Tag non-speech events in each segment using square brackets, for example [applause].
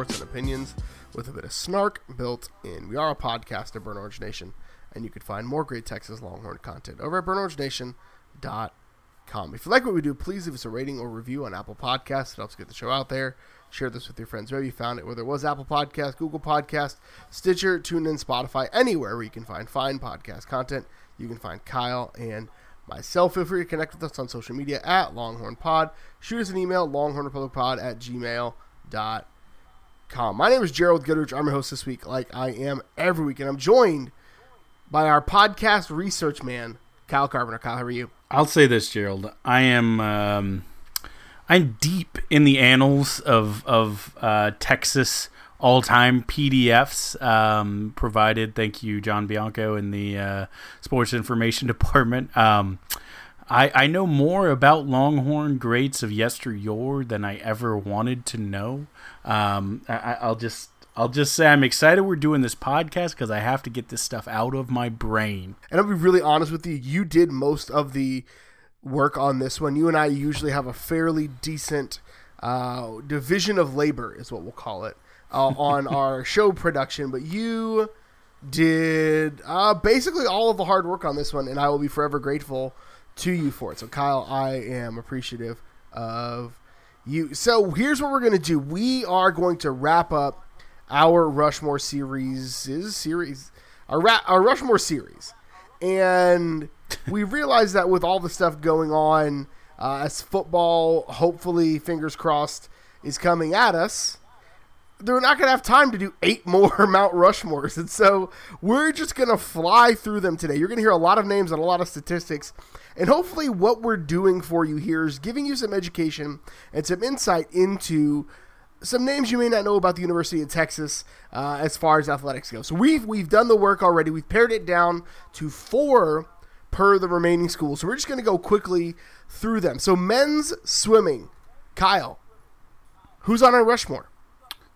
news, sports, and opinions with a bit of snark built in. We are a podcast of Burnt Orange Nation, and you can find more great Texas Longhorn content over at burntorangenation.com. If you like what we do, please leave us a rating or review on Apple Podcasts. It helps get the show out there. Share this with your friends wherever you found it, whether it was Apple Podcast, Google Podcast, Stitcher, TuneIn, Spotify, anywhere where you can find fine podcast content. You can find Kyle and myself. Feel free to connect with us on social media at Longhorn Pod. Shoot us an email, longhornrepublicpod at gmail.com. My name is Gerald Goodrich. I'm your host this week, like I am every week, and I'm joined by our podcast research man, Kyle Carpenter. Kyle, how are you? I'll say this, Gerald. I am um, I'm deep in the annals of of uh, Texas all time PDFs um, provided. Thank you, John Bianco in the uh, Sports Information [laughs] Department. Um, I, I know more about Longhorn greats of yesteryear than I ever wanted to know. Um, I, I'll just I'll just say I'm excited we're doing this podcast because I have to get this stuff out of my brain. And I'll be really honest with you. You did most of the work on this one. You and I usually have a fairly decent uh, division of labor, is what we'll call it uh, on [laughs] our show production, but you did uh, basically all of the hard work on this one, and I will be forever grateful to you for it. So, Kyle, I am appreciative of you. So, here's what we're going to do we are going to wrap up our Rushmore series, series, our, Ra- our Rushmore series. And [laughs] we realized that with all the stuff going on, uh, as football, hopefully, fingers crossed, is coming at us, they're not going to have time to do eight more [laughs] Mount Rushmores. And so we're just going to fly through them today. You're going to hear a lot of names and a lot of statistics. And hopefully, what we're doing for you here is giving you some education and some insight into some names you may not know about the University of Texas uh, as far as athletics go. So we've we've done the work already. We've pared it down to four per the remaining schools. So we're just going to go quickly through them. So men's swimming, Kyle, who's on our Rushmore?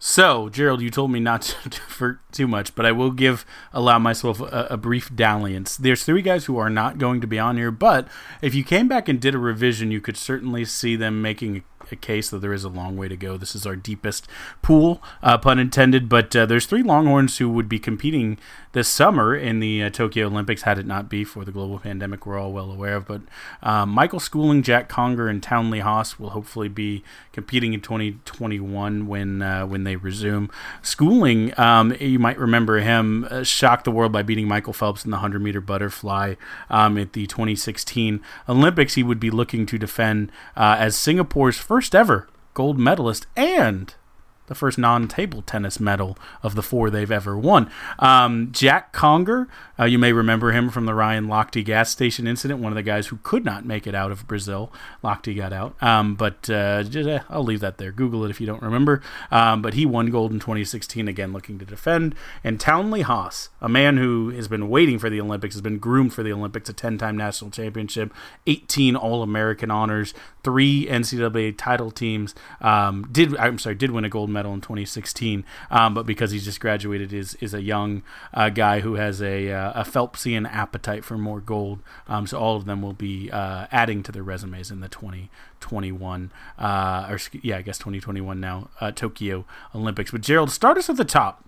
So, Gerald, you told me not to [laughs] for too much, but I will give allow myself a, a, brief dalliance. There's three guys who are not going to be on here, but if you came back and did a revision, you could certainly see them making a case that there is a long way to go. This is our deepest pool, uh, pun intended. But uh, there's three Longhorns who would be competing this summer in the uh, Tokyo Olympics, had it not be for the global pandemic we're all well aware of. But um, Michael Schooling, Jack Conger, and Townley Haas will hopefully be competing in 2021 when uh, when they resume. Schooling, um, you might remember him, uh, shocked the world by beating Michael Phelps in the 100 meter butterfly um, at the 2016 Olympics. He would be looking to defend uh, as Singapore's first ever gold medalist and the first non-table tennis medal of the four they've ever won. Um, Jack Conger, uh, you may remember him from the Ryan Lochte gas station incident, one of the guys who could not make it out of Brazil. Lochte got out, um, but uh, just, uh, I'll leave that there. Google it if you don't remember. Um, but he won gold in 2016, again looking to defend. And Townley Haas, a man who has been waiting for the Olympics, has been groomed for the Olympics, a 10-time national championship, 18 All-American honors, three NCAA title teams. Um, did I'm sorry, did win a gold medal in 2016, um, but because he's just graduated, is is a young uh, guy who has a uh, a Phelpsian appetite for more gold. Um, so all of them will be uh, adding to their resumes in the 2021, uh, or yeah, I guess 2021 now uh, Tokyo Olympics. But Gerald, start us at the top.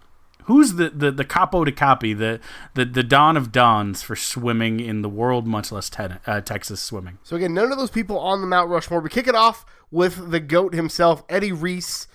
Who's the, the, the capo to copy, the, the, the Don of Dons for swimming in the world, much less uh, Texas swimming? So again, none of those people on the Mount Rushmore. We kick it off with the GOAT himself, Eddie Reese.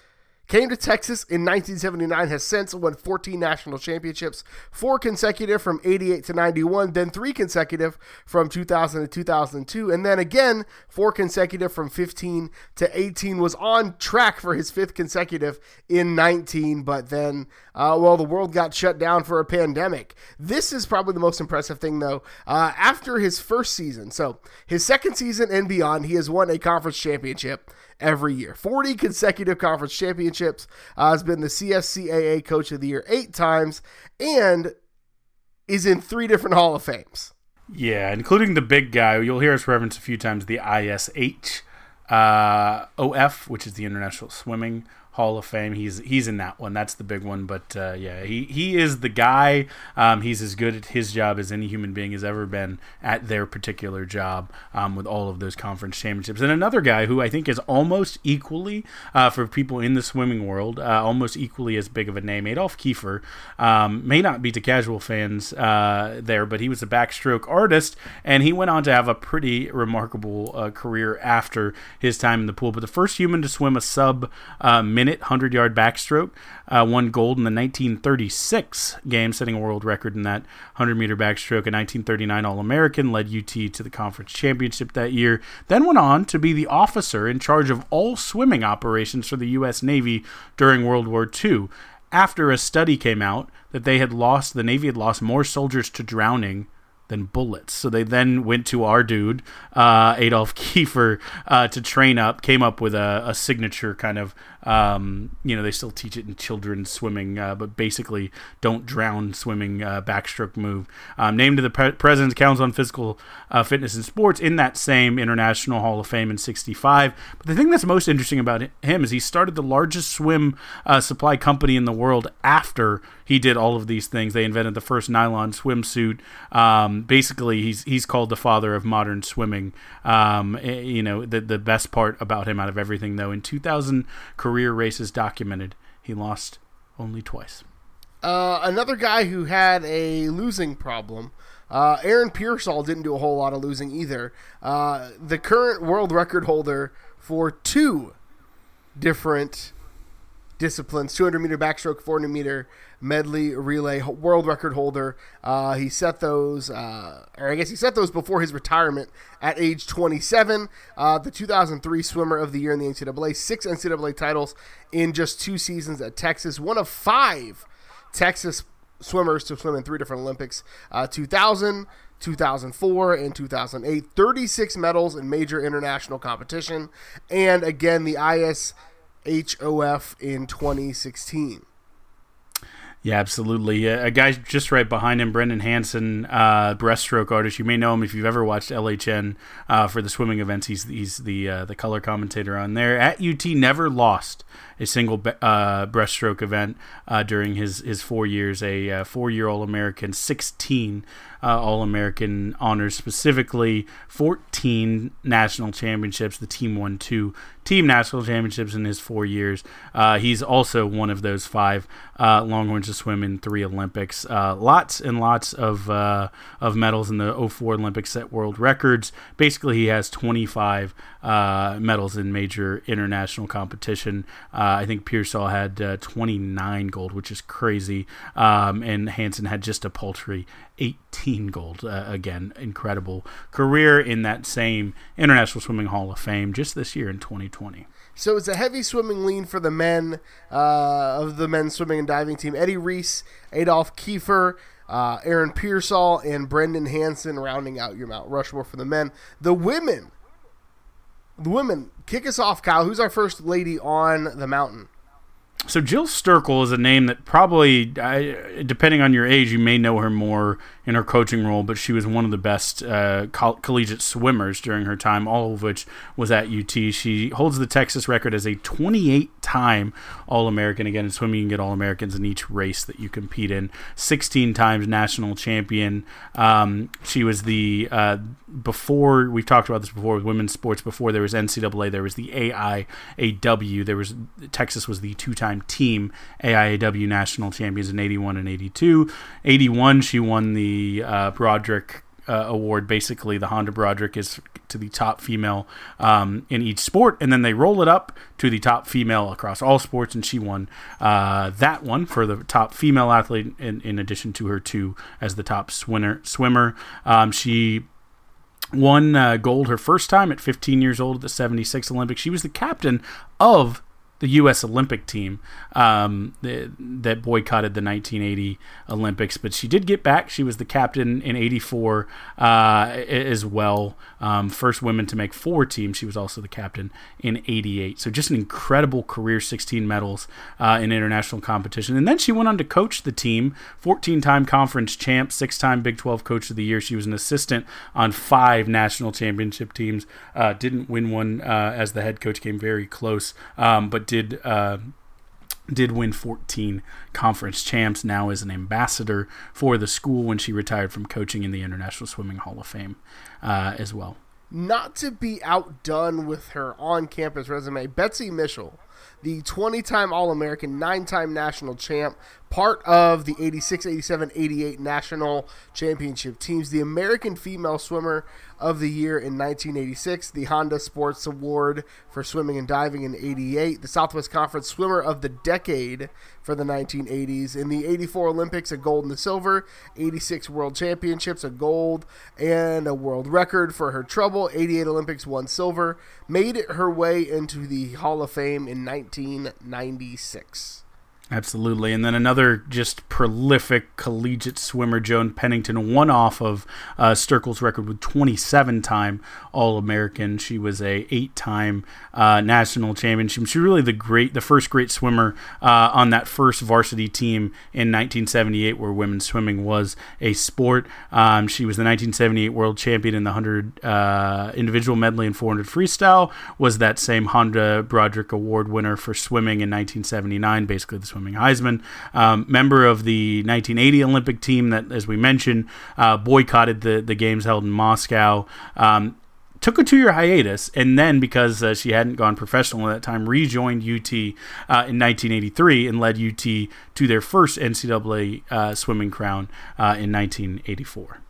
Came to Texas in 1979, has since won 14 national championships, four consecutive from 88 to 91, then three consecutive from 2000 to 2002, and then again four consecutive from 15 to 18. Was on track for his fifth consecutive in 19, but then, uh, well, the world got shut down for a pandemic. This is probably the most impressive thing, though. Uh, after his first season, so his second season and beyond, he has won a conference championship every year. 40 consecutive conference championships. Uh, has been the CSCAA Coach of the Year eight times and is in three different Hall of Fames. Yeah, including the big guy. You'll hear us reference a few times the ISH uh, OF, which is the International Swimming Hall of Fame. He's he's in that one. That's the big one. But uh, yeah, he he is the guy. Um, he's as good at his job as any human being has ever been at their particular job um, with all of those conference championships. And another guy who I think is almost equally uh, for people in the swimming world, uh, almost equally as big of a name. Adolph Kiefer um, may not be to casual fans uh, there, but he was a backstroke artist, and he went on to have a pretty remarkable uh, career after his time in the pool. But the first human to swim a sub uh, minute 100 yard backstroke. Uh, won gold in the 1936 game, setting a world record in that 100 meter backstroke. A 1939 All American led UT to the conference championship that year. Then went on to be the officer in charge of all swimming operations for the U.S. Navy during World War II. After a study came out that they had lost, the Navy had lost more soldiers to drowning than bullets. So they then went to our dude, uh, Adolph [laughs] Kiefer, uh, to train up, came up with a, a signature kind of, um, you know, they still teach it in children's swimming, uh, but basically don't drown swimming uh, backstroke move. Um, named to the Pre- President's Council on Physical uh, Fitness and Sports in that same International Hall of Fame in 65. But the thing that's most interesting about him is he started the largest swim uh, supply company in the world after he did all of these things. They invented the first nylon swimsuit. Um, basically, he's he's called the father of modern swimming. Um, eh, you know, the the best part about him out of everything, though, in 2,000 career races documented, he lost only twice. Uh, another guy who had a losing problem. Uh, Aaron Peirsol didn't do a whole lot of losing either. Uh, the current world record holder for two different disciplines 200 meter backstroke, 400 meter medley relay world record holder. Uh, he set those, uh, or I guess he set those before his retirement at age 27. Uh, the 2003 Swimmer of the Year in the NCAA, six NCAA titles in just two seasons at Texas, one of five Texas swimmers to swim in three different Olympics uh, 2000. 2004 and 2008, 36 medals in major international competition, and again the ISHOF in 2016. Yeah, absolutely. A guy just right behind him, Brendan Hansen, uh, breaststroke artist. You may know him if you've ever watched LHN uh, for the swimming events. He's he's the uh, the color commentator on there. At UT, never lost a single uh, breaststroke event uh, during his his four years. A uh, four year old American, sixteen All American honors, specifically fourteen national championships. The team won two team national championships in his four years. he's also one of those five Longhorns to swim in three Olympics. lots and lots of of medals in the 04 Olympics, set world records. Basically, he has 25 medals in major international competition. Uh, I think Peirsol had uh, 29 gold, which is crazy. Um, and Hansen had just a paltry 18 gold. Uh, again, incredible career in that same International Swimming Hall of Fame just this year in 2020. So it's a heavy swimming lean for the men uh, of the men's swimming and diving team. Eddie Reese, Adolph Kiefer, uh, Aaron Peirsol, and Brendan Hansen rounding out your Mount Rushmore for the men. The women the women kick us off, Kyle. Who's our first lady on the mountain? So Jill Sterkel is a name that probably, depending on your age, you may know her more in her coaching role, but she was one of the best uh, coll- collegiate swimmers during her time, all of which was at UT. She holds the Texas record as a 28 time All American. Again, in swimming, you can get All Americans in each race that you compete in. 16 times national champion. Um, she was the, uh, before, we've talked about this before with women's sports, before there was NCAA, there was the AIAW. There was, Texas was the two time team AIAW national champions in 81 and 82. 81, she won the uh, Broderick uh, award. Basically, the Honda Broderick is to the top female um, in each sport, and then they roll it up to the top female across all sports, and she won uh, that one for the top female athlete, in, in addition to her two as the top swimmer. Swimmer, um, she won uh, gold her first time at 15 years old at the 76 Olympics. She was the captain of the U.S. Olympic team um, that, that, boycotted the 1980 Olympics, but she did get back. She was the captain in '84 uh, as well. Um, first woman to make four teams. She was also the captain in '88. So just an incredible career, 16 medals uh, in international competition, and then she went on to coach the team. 14-time conference champ, six-time Big 12 Coach of the Year. She was an assistant on five national championship teams. Uh, didn't win one uh, as the head coach. Came very close, um, but did uh, did win 14 conference champs. Now is an ambassador for the school when she retired from coaching in the International Swimming Hall of Fame uh, as well. Not to be outdone with her on-campus resume, Betsy Mitchell, the 20-time All-American, nine-time national champ, part of the 86, 87, 88 national championship teams. The American female swimmer of the year in 1986, the Honda Sports Award for swimming and diving in 88, the Southwest Conference Swimmer of the Decade for the 1980s. In the 84 Olympics, a gold and a silver, 86 World Championships, a gold and a world record for her trouble, 88 Olympics, one silver, made her way into the Hall of Fame in 1996. Absolutely. And then another just prolific collegiate swimmer, Joan Pennington, one off of uh, Sterkel's record with 27 time All American. She was a eight time uh, national champion. She was really the great, the first great swimmer uh, on that first varsity team in 1978, where women's swimming was a sport. Um, she was the 1978 world champion in the 100 uh, individual medley and 400 freestyle. Was that same Honda Broderick Award winner for swimming in 1979, basically the swim Heisman. Um, member of the 1980 Olympic team that, as we mentioned, uh, boycotted the, the games held in Moscow. Um, took a two-year hiatus, and then because uh, she hadn't gone professional at that time, rejoined UT uh, in 1983 and led UT to their first NCAA uh, swimming crown uh, in 1984.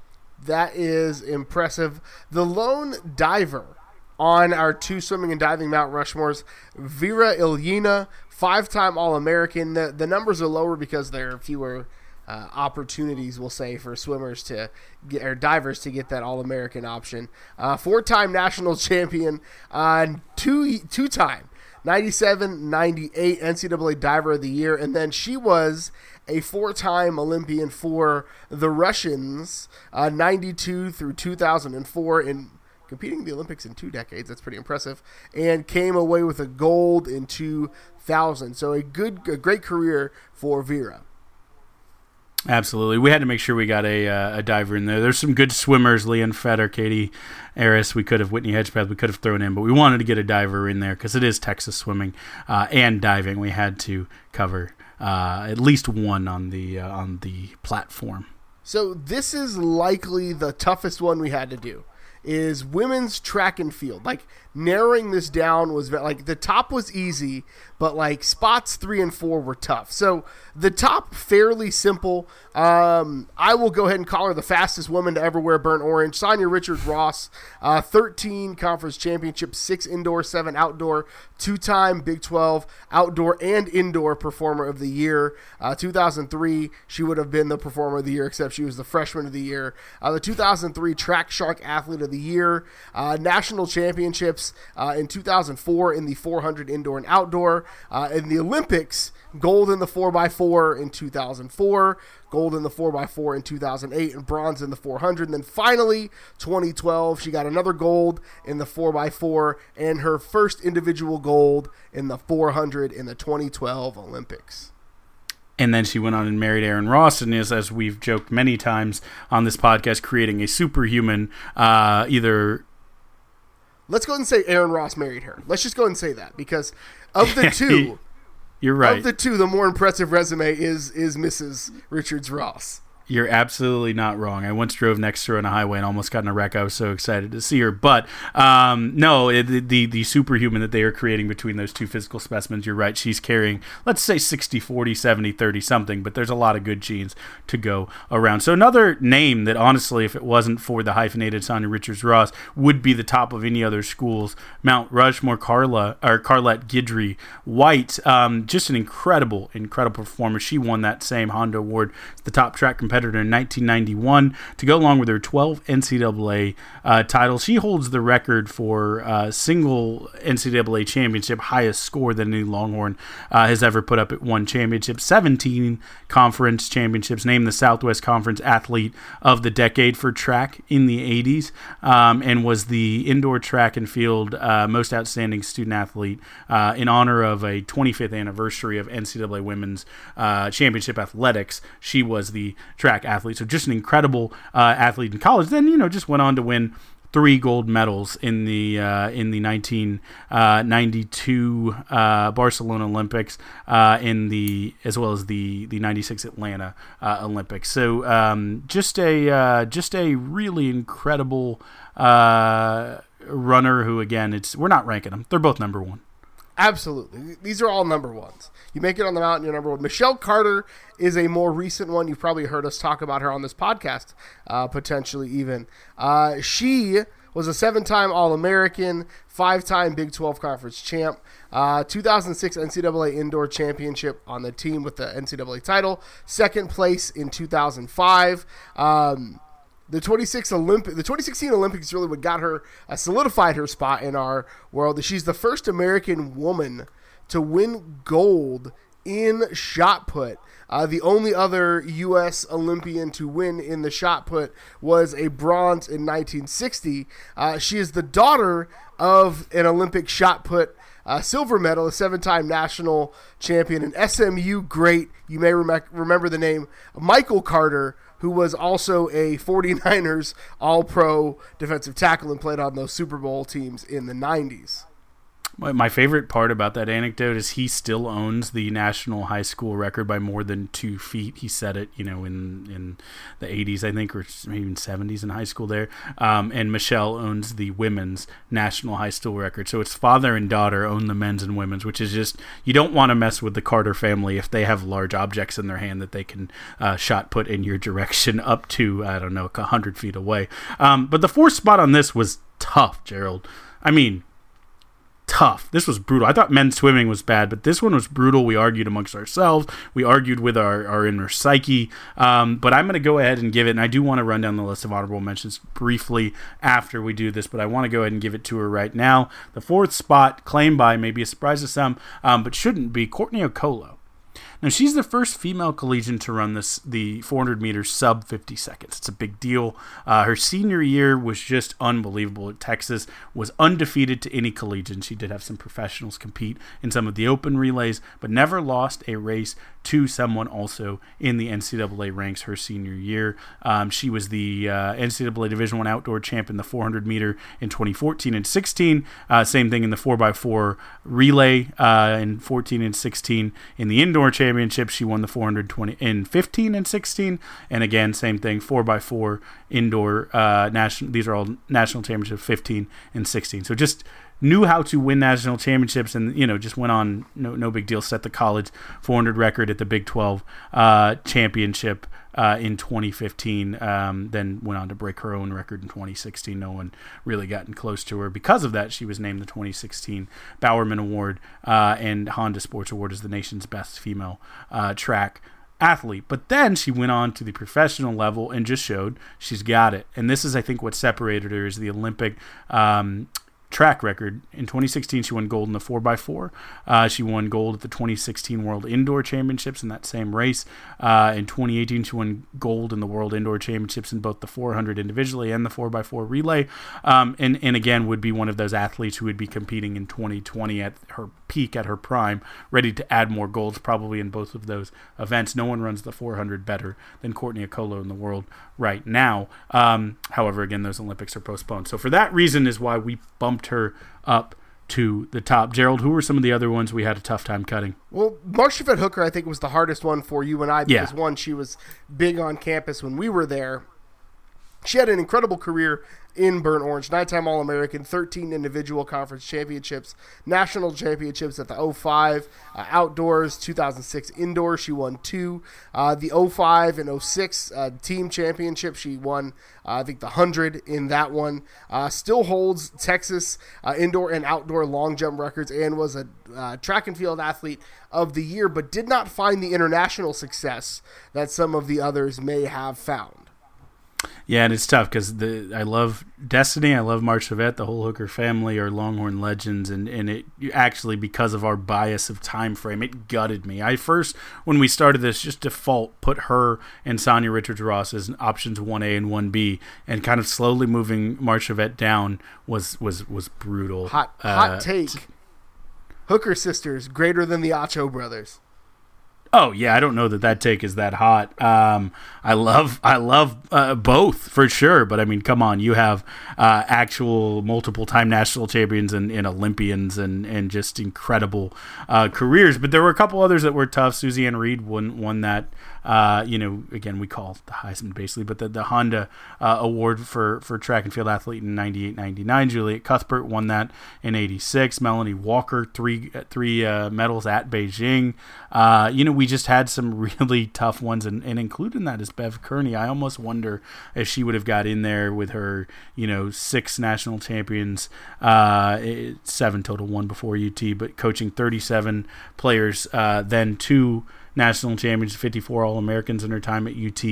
That is impressive. The lone diver on our two swimming and diving Mount Rushmores, Vera Ilyina, five-time All-American. The the numbers are lower because there are fewer uh, opportunities, we'll say, for swimmers to get or divers to get that All-American option. Uh, four-time national [laughs] champion, uh, two two-time 97, 98 NCAA Diver of the Year, and then she was a four-time Olympian for the Russians, uh, 92 through 2004 in competing in the Olympics in two decades. That's pretty impressive. And came away with a gold in 2000. So a good, a great career for Vera. Absolutely, we had to make sure we got a, uh, a diver in there. There's some good swimmers, Leon Fetter, Katie Aris. We could have Whitney Hedgepeth. We could have thrown in, but we wanted to get a diver in there because it is Texas swimming uh, and diving. We had to cover uh, at least one on the uh, on the platform. So this is likely the toughest one we had to do is women's track and field. Like narrowing this down was like the top was easy, but like spots three and four were tough. So the top fairly simple. Um, I will go ahead and call her the fastest woman to ever wear burnt orange. Sanya Richards Ross, uh, 13 conference championships, six indoor, seven outdoor, two time Big 12 outdoor and indoor performer of the year. Uh, 2003, she would have been the performer of the year, except she was the freshman of the year. Uh, the 2003 Track Shark Athlete of the Year, uh, national championships uh, in 2004 in the 400 indoor and outdoor. Uh, in the Olympics, gold in the 4x4 in 2004, gold in the 4x4 in 2008, and bronze in the 400. And then finally, 2012, she got another gold in the 4x4 and her first individual gold in the 400 in the 2012 Olympics. And then she went on and married Aaron Ross, and is, as we've joked many times on this podcast, creating a superhuman, uh, either. Let's go ahead and say Aaron Ross married her. Let's just go ahead and say that because of the [laughs] two, you're right. Of the two, the more impressive resume is is Mrs. Richards Ross. You're absolutely not wrong. I once drove next to her on a highway and almost got in a wreck. I was so excited to see her. But um, no, it, the, the, superhuman that they are creating between those two physical specimens, you're right. She's carrying, let's say 60, 40, 70, 30 something, but there's a lot of good genes to go around. So another name that honestly, if it wasn't for the hyphenated Sanya Richards Ross, would be the top of any other schools. Mount Rushmore, Carla or Carlette Guidry White, um, just an incredible, incredible performer. She won that same Honda Award, the top track competitor competitor in 1991 to go along with her 12 NCAA uh, titles. She holds the record for uh, single NCAA championship highest score that any Longhorn uh, has ever put up at one championship. 17 conference championships, named the Southwest Conference Athlete of the Decade for track in the 80s, um, and was the indoor track and field uh, most outstanding student athlete uh, in honor of a 25th anniversary of NCAA Women's uh, Championship Athletics. She was the track athlete. So just an incredible uh, athlete in college. Then you know just went on to win three gold medals in the uh, in the 1992 uh, uh, Barcelona Olympics, uh, in the as well as the the 96 Atlanta uh, Olympics. So um, just a uh, just a really incredible runner who again it's we're not ranking them; they're both number one. Absolutely. These are all number ones. You make it on the mountain, you're number one. Michelle Carter is a more recent one. You've probably heard us talk about her on this podcast, uh, potentially even. Uh, she was a seven time All American, five time Big 12 Conference champ, uh, 2006 NCAA Indoor Championship on the team with the NCAA title, second place in 2005. Um, the 26 Olympic, the 2016 Olympics really what got her uh, solidified her spot in our world. She's the first American woman to win gold in shot put. Uh, the only other U.S. Olympian to win in the shot put was a bronze in 1960. Uh, she is the daughter of an Olympic shot put uh, silver medal, a seven time national champion, an SMU great. You may rem- remember the name Michael Carter, who was also a 49ers All Pro defensive tackle and played on those Super Bowl teams in the 90s. My favorite part about that anecdote is he still owns the national high school record by more than two feet. He said it, you know, in in the 80s, I think, or maybe even 70s in high school there. Um, and Michelle owns the women's national high school record. So it's father and daughter own the men's and women's, which is just you don't want to mess with the Carter family if they have large objects in their hand that they can uh, shot put in your [laughs] direction up to I don't know a hundred feet away. Um, but the fourth spot on this was tough, Gerald. I mean, tough. This was brutal. I thought men's swimming was bad, but this one was brutal. We argued amongst ourselves. We argued with our, our inner psyche. Um, but I'm going to go ahead and give it, and I do want to run down the list of honorable mentions briefly after we do this, but I want to go ahead and give it to her right now. The fourth spot, claimed by, maybe a surprise to some, um, but shouldn't be, Courtney Okolo. Now she's the first female collegian to run this the 400 meters sub 50 seconds. It's a big deal. Uh, her senior year was just unbelievable Texas. Was undefeated to any collegian. She did have some professionals compete in some of the open relays, but never lost a race to someone also in the NCAA ranks her senior year. Um, she was the uh, NCAA Division One outdoor champ in the 400 meter in 2014 and 16. Uh, same thing in the 4x4 relay uh, in 14 and 16. In the indoor championship, she won the 420 in 15 and 16. And again, same thing 4x4 indoor uh, national. These are all national championships 15 and 16. So just knew how to win national championships and you know just went on no no big deal set the college 400 record at the Big 12 uh, championship uh, in 2015 um, then went on to break her own record in 2016 no one really gotten close to her because of that she was named the 2016 Bowerman Award uh, and Honda Sports Award as the nation's best female uh, track athlete. But then she went on to the professional level and just showed she's got it. And this is, I think, what separated her is the Olympic um, track record. In 2016, she won gold in the 4x4. Uh, she won gold at the 2016 World Indoor Championships in that same race. Uh, in 2018, she won gold in the World Indoor Championships in both the 400 individually and the 4x4 relay. Um, and, and again, would be one of those athletes who would be competing in 2020 at her peak at her prime, ready to add more golds probably in both of those events. No one runs the 400 better than Courtney Okolo in the world right now. Um, however, again, those Olympics are postponed. So for that reason is why we bumped her up to the top. Gerald, who were some of the other ones we had a tough time cutting? Well, Marshevet Hooker, I think, was the hardest one for you and I because, yeah. one, she was big on campus when we were there. She had an incredible career in Burnt Orange, nine time All American, 13 individual conference championships, national championships at the 05 uh, outdoors, 2006 indoors. She won two. Uh, the 05 and 06 uh, team championship, she won, uh, I think, the 100 in that one. Uh, still holds Texas uh, indoor and outdoor long jump records and was a track and field athlete of the year, but did not find the international success that some of the others may have found. Yeah, and it's tough because the I love Destiny, I love March the whole Hooker family are Longhorn legends, and and it actually because of our bias of time frame, it gutted me. I first when we started this just default put her and Sanya Richards Ross as options one A and one B, and kind of slowly moving March down was was was brutal. Hot hot uh, take. Hooker sisters greater than the Acho brothers. Oh yeah, I don't know that that take is that hot. Um, I love I love uh, both for sure, but I mean, come on, you have uh, actual multiple time national champions and, and, Olympians and and just incredible uh, careers. But there were a couple others that were tough. Suziann Reid won won that uh, you know, again, we call the Heisman basically, but the, the Honda uh, Award for, for track and field athlete in 98 99. Juliet Cuthbert won that in 86. Melanie Walker, three three uh, medals at Beijing. Uh, you know, we just had some [laughs] really tough ones, and, and including that is Bev Kearney. I almost wonder if she would have got in there with her, you know, six national champions, uh, seven total, one before UT, but coaching 37 players, uh, then two national champions, 54 All Americans in her time at UT,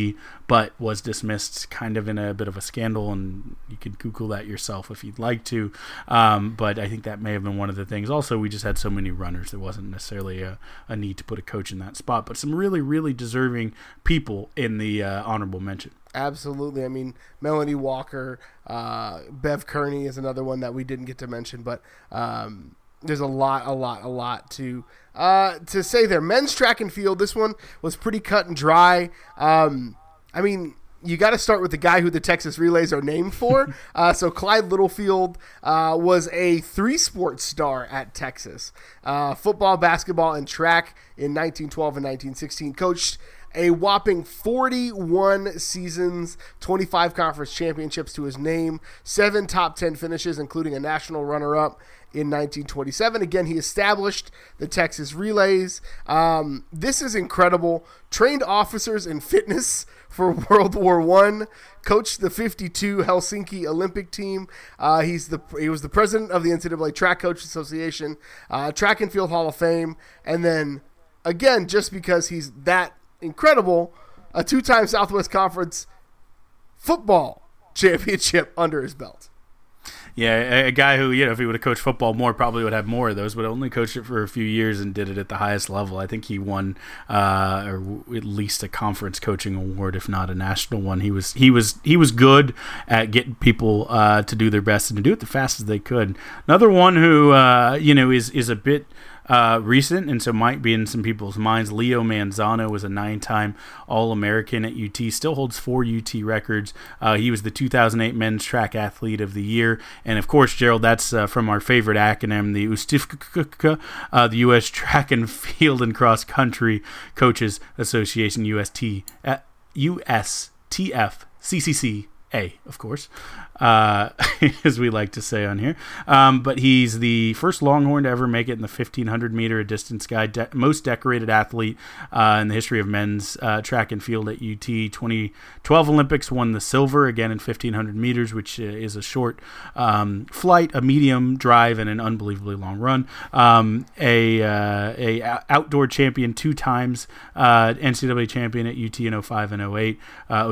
but was dismissed kind of in a bit of a scandal. And you could Google that yourself if you'd like to. Um, but I think that may have been one of the things. Also, we just had so many runners, there wasn't necessarily a, a need to put a coach in that spot, but some really, really deserving people in the uh, honorable mention. Absolutely. I mean, Melanie Walker, uh, Bev Kearney is another one that we didn't get to mention, but um, there's a lot, a lot, a lot to uh, to say there. Men's track and field. This one was pretty cut and dry. Um, I mean, you got to start with the guy who the Texas Relays are named for. [laughs] Uh, so Clyde Littlefield uh, was a three-sport star at Texas: uh, football, basketball, and track in 1912 and 1916. Coached a whopping 41 seasons, 25 conference championships to his name, seven top 10 finishes, including a national runner-up in 1927. Again, he established the Texas Relays. Um, this is incredible. Trained officers in fitness [laughs] for World War One. Coached the 52 Helsinki Olympic team. Uh, he's the he was the president of the NCAA Track Coach Association, uh, Track and Field Hall of Fame, and then again, just because he's that incredible, a two-time Southwest Conference football championship [laughs] under his belt. Yeah, a, guy who, you know, if he would have coached football more, probably would have more of those, but only coached it for a few years and did it at the highest level. I think he won uh, or at least a conference coaching award, if not a national one. He was he was he was good at getting people uh, to do their best and to do it the fastest they could. Another one who uh, you know is is a bit uh, recent, and so might be in some people's minds. Leo Manzano was a nine-time All-American at UT, still holds four UT records. Uh, he was the 2008 Men's Track Athlete of the Year, and of course, Gerald, that's uh, from our favorite acronym, the USTFK, uh, the U.S. Track and Field and Cross Country Coaches Association, UST, USTF, CCC. A, of course uh, [laughs] as we like to say on here. Um, but he's the first Longhorn to ever make it in the 1500 meter distance guy, de- most decorated athlete uh, in the history of men's uh, track and field at UT. 2012 Olympics won the silver again in 1500 meters, which uh, is a short um, flight, a medium drive, and an unbelievably long run. Um, a, uh, a outdoor champion two times, uh, NCAA champion at UT in 05 and 08,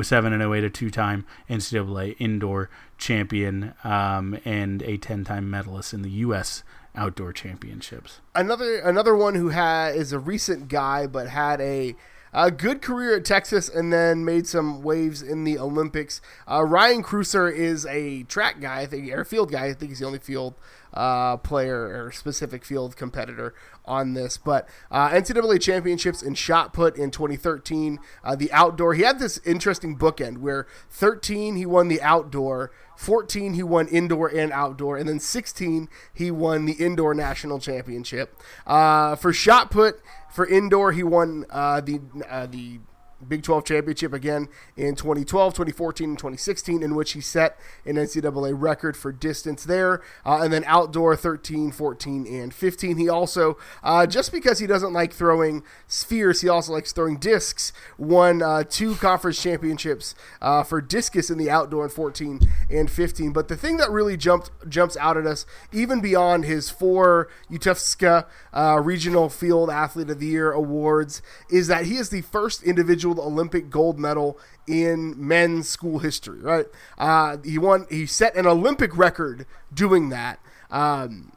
07 and 08, a two-time NCAA indoor champion um, and a 10-time medalist in the U.S. Outdoor Championships. Another another one who had is a recent guy, but had a a good career at Texas and then made some waves in the Olympics. Uh, Ryan Crouser is a track guy, I think, air field guy. I think he's the only field uh, player or specific field competitor on this. But uh, NCAA championships in shot put in 2013, uh, the outdoor. He had this interesting bookend where 13 he won the outdoor, 14 he won indoor and outdoor, and then 16 he won the indoor national championship. Uh, for shot put for indoor, he won uh, the uh, the Big 12 championship again in 2012, 2014, and 2016, in which he set an NCAA record for distance there. Uh, and then outdoor 13, 14, and 15. He also, uh, just because he doesn't like throwing spheres, he also likes throwing discs, won uh, two conference championships uh, for discus in the outdoor in 14 and 15. But the thing that really jumped jumps out at us, even beyond his four Utevska uh, Regional Field Athlete of the Year awards, is that he is the first individual individual Olympic gold medal in men's school history. Right? Uh, he won. He set an Olympic record doing that, um,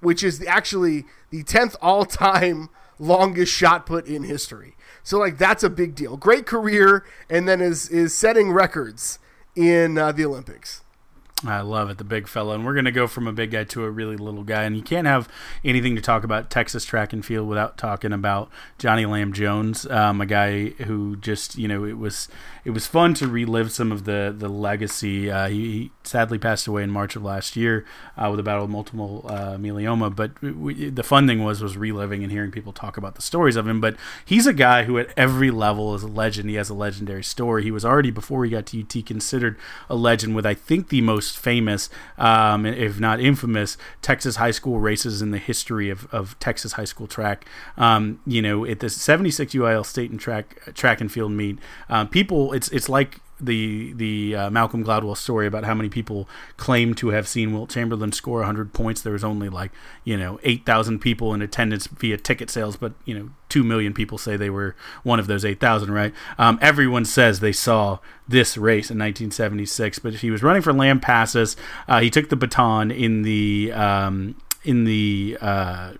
which is actually the tenth all-time [laughs] longest shot put in history. So like that's a big deal. Great career, and then is is setting records in uh, the Olympics. I love it, the big fella. And we're going to go from a big guy to a really little guy. And you can't have anything to talk about Texas track and field without talking about Johnny Lam Jones, um, a guy who just, you know, it was it was fun to relive some of the the legacy. Uh, he, he, sadly passed away in March of last year uh, with a battle of multiple uh, myeloma. But we, the fun thing was was reliving and hearing people talk about the stories of him. But he's a guy who at every level is a legend. He has a legendary story. He was already before he got to UT considered a legend with I think the most famous, um, if not infamous, Texas high school races in the history of, of Texas high school track. Um, you know, at the 76 UIL state and track track and field meet, um, people it's it's like the the uh, Malcolm Gladwell story about how many people claim to have seen Wilt Chamberlain score 100 points. There was only like you know 8,000 people in attendance via ticket sales, but you know two million people say they were one of those 8,000. Right? Um, everyone says they saw this race in 1976, but he was running for Lampasas. Uh, he took the baton in the um, in the uh,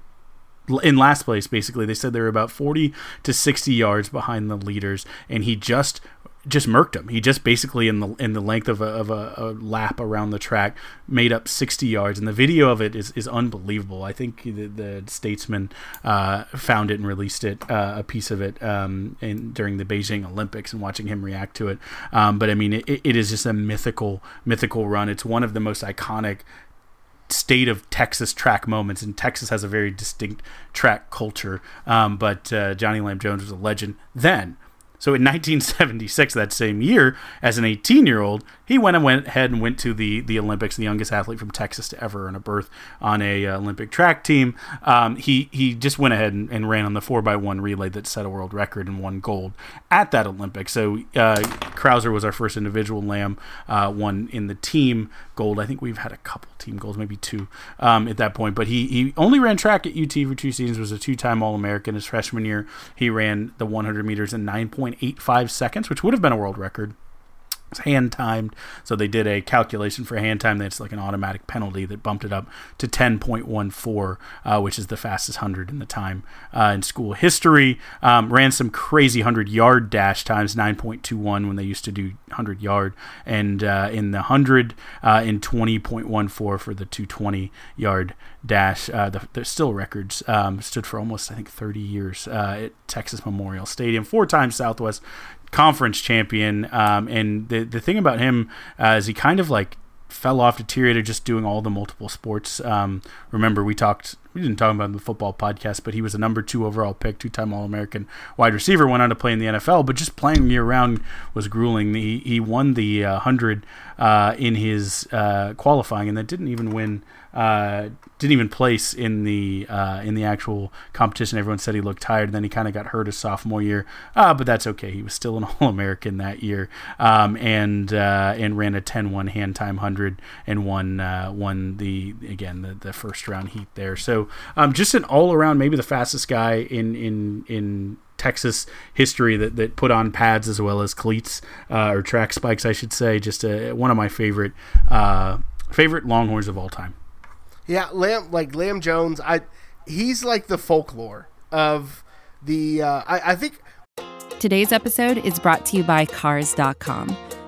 in last place basically they said they were about 40 to 60 yards behind the leaders and he just just murked him. He just basically in the in the length of a, of a, a, lap around the track made up 60 yards, and the video of it is, is unbelievable. I think the, the Statesman uh, found it and released it, uh, a piece of it, um, in, during the Beijing Olympics, and watching him react to it. Um, but I mean, it, it is just a mythical mythical run. It's one of the most iconic state of Texas track moments, and Texas has a very distinct track culture. Um, but uh, Johnny Lam Jones was a legend then. So in 1976, that same year, as an 18 year old, he went and went ahead and went to the, the Olympics, the youngest athlete from Texas to ever earn a berth on a uh, Olympic track team. Um, he he just went ahead and, and ran on the 4x1 relay that set a world record and won gold at that Olympic. So uh, Crouser was our first individual lamb, uh, one in the team gold. I think we've had a couple team goals, maybe two um, at that point. But he, he only ran track at UT for two seasons, was a two time All American. His freshman year, he ran the 100 meters in 9.85 seconds, which would have been a world record hand timed. So they did a calculation for hand time that's like an automatic penalty that bumped it up to 10.14, uh, which is the fastest 100 in the time uh, in school history. Um, ran some crazy 100 yard dash times, 9.21 when they used to do 100 yard, and uh, in the 100 uh, in 20.14 for the 220 yard dash. Uh, the, the, still records um, stood for almost, I think, 30 years uh, at Texas Memorial Stadium. Four times Southwest conference champion. Um, and the the thing about him uh, is he kind of like fell off, deteriorated just doing all the multiple sports. Um, remember, we talked, we didn't talk about in the football podcast, but he was a number two overall pick, two time All American wide receiver, went on to play in the NFL, but just playing year round was grueling. He, he won the uh, 100 uh, in his uh, qualifying and then didn't even win uh, didn't even place in the uh, in the actual competition. Everyone said he looked tired. And then he kind of got hurt his sophomore year, uh, but that's okay. He was still an [laughs] All American that year, um, and uh, and ran a 10-1 hand time hundred and won won the again the, the first round heat there. So um, just an all around maybe the fastest guy in in in Texas history that, that put on pads as well as cleats uh, or track spikes, I should say. Just a, one of my favorite uh, favorite Longhorns of all time. Yeah, Lam like Lam Jones. I he's like the folklore of the. Uh, I, I think today's episode is brought to you by Cars.com.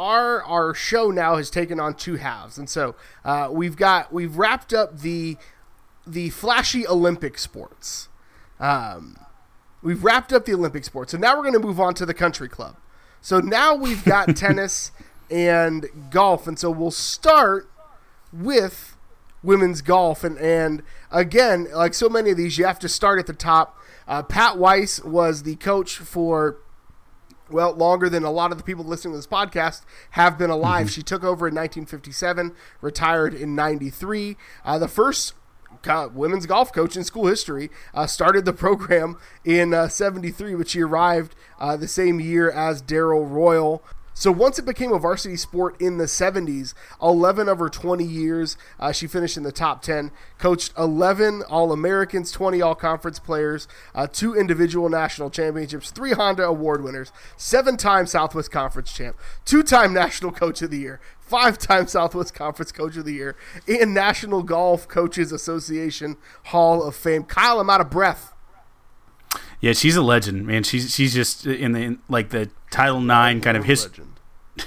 our our show now has taken on two halves, and so uh, we've got we've wrapped up the the flashy Olympic sports. Um, we've wrapped up the Olympic sports, so now we're going to move on to the country club. So now we've got [laughs] tennis and golf, and so we'll start with women's golf, and and again, like so many of these, you have to start at the top. Uh, Pat Weiss was the coach for well, longer than a lot of the people listening to this podcast have been alive. Mm-hmm. She took over in 1957, retired in 93. Uh, the first women's golf coach in school history uh, started the program in uh, 73, but she arrived uh, the same year as Darrell Royal. So once it became a varsity sport in the 70s, 11 of her 20 years, uh, she finished in the top 10, coached 11 All Americans, 20 All Conference players, uh, two individual national championships, three Honda Award winners, seven time Southwest Conference champ, two time National Coach of the Year, five time Southwest Conference Coach of the Year, and National Golf Coaches Association Hall of Fame. Kyle, I'm out of breath. Yeah, she's a legend, man. She's she's just in the in, like the Title Nine kind of history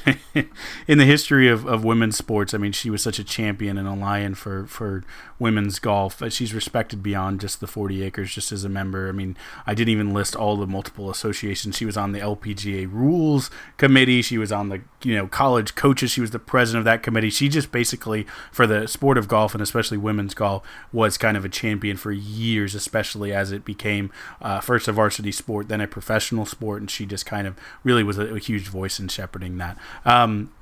[laughs] in the history of, of women's sports, I mean, she was such a champion and a lion for, for women's golf. She's respected beyond just the 40 acres, just as a member. I mean, I didn't even list all the multiple associations. She was on the LPGA rules committee. She was on the, you know, college coaches. She was the president of that committee. She just basically, for the sport of golf and especially women's golf, was kind of a champion for years, especially as it became uh, first a varsity sport, then a professional sport. And she just kind of really was a, a huge voice in shepherding that. Um,